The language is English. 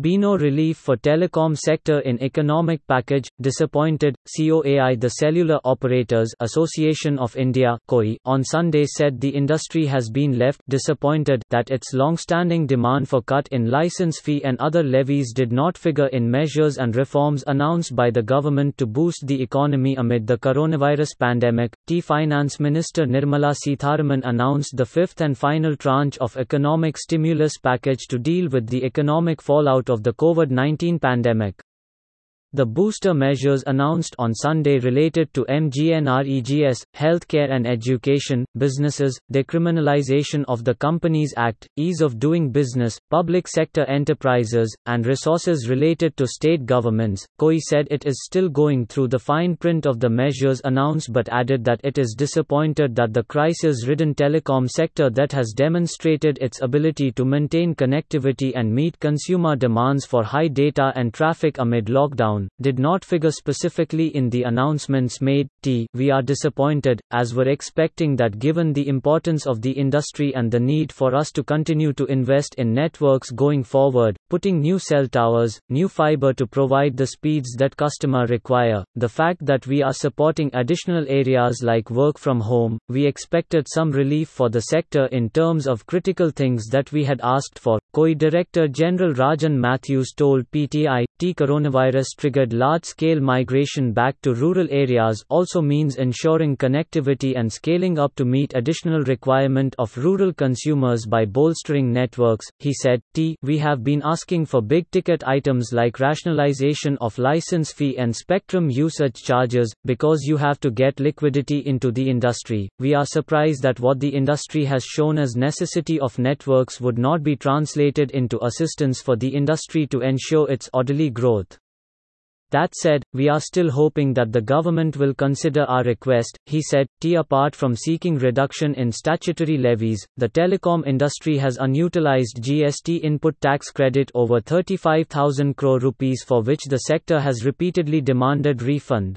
be no relief for telecom sector in economic package, disappointed. COAI The Cellular Operators Association of India COI, on Sunday said the industry has been left disappointed that its long-standing demand for cut in license fee and other levies did not figure in measures and reforms announced by the government to boost the economy amid the coronavirus pandemic. T Finance Minister Nirmala Sitharaman announced the fifth and final tranche of economic stimulus package to deal with the economic fallout of the COVID 19 pandemic. The booster measures announced on Sunday related to MGNREGS, healthcare and education, businesses, decriminalization of the Companies Act, ease of doing business, public sector enterprises, and resources related to state governments. COI said it is still going through the fine print of the measures announced but added that it is disappointed that the crisis ridden telecom sector that has demonstrated its ability to maintain connectivity and meet consumer demands for high data and traffic amid lockdown did not figure specifically in the announcements made. T. We are disappointed, as we're expecting that given the importance of the industry and the need for us to continue to invest in networks going forward, putting new cell towers, new fiber to provide the speeds that customer require, the fact that we are supporting additional areas like work from home, we expected some relief for the sector in terms of critical things that we had asked for. COI Director General Rajan Mathews told PTI, T coronavirus triggered large scale migration back to rural areas also means ensuring connectivity and scaling up to meet additional requirement of rural consumers by bolstering networks. He said, T. We have been asking for big ticket items like rationalization of license fee and spectrum usage charges, because you have to get liquidity into the industry. We are surprised that what the industry has shown as necessity of networks would not be translated into assistance for the industry to ensure its orderly growth. That said, we are still hoping that the government will consider our request, he said. T apart from seeking reduction in statutory levies, the telecom industry has unutilized GST input tax credit over 35,000 crore rupees for which the sector has repeatedly demanded refund.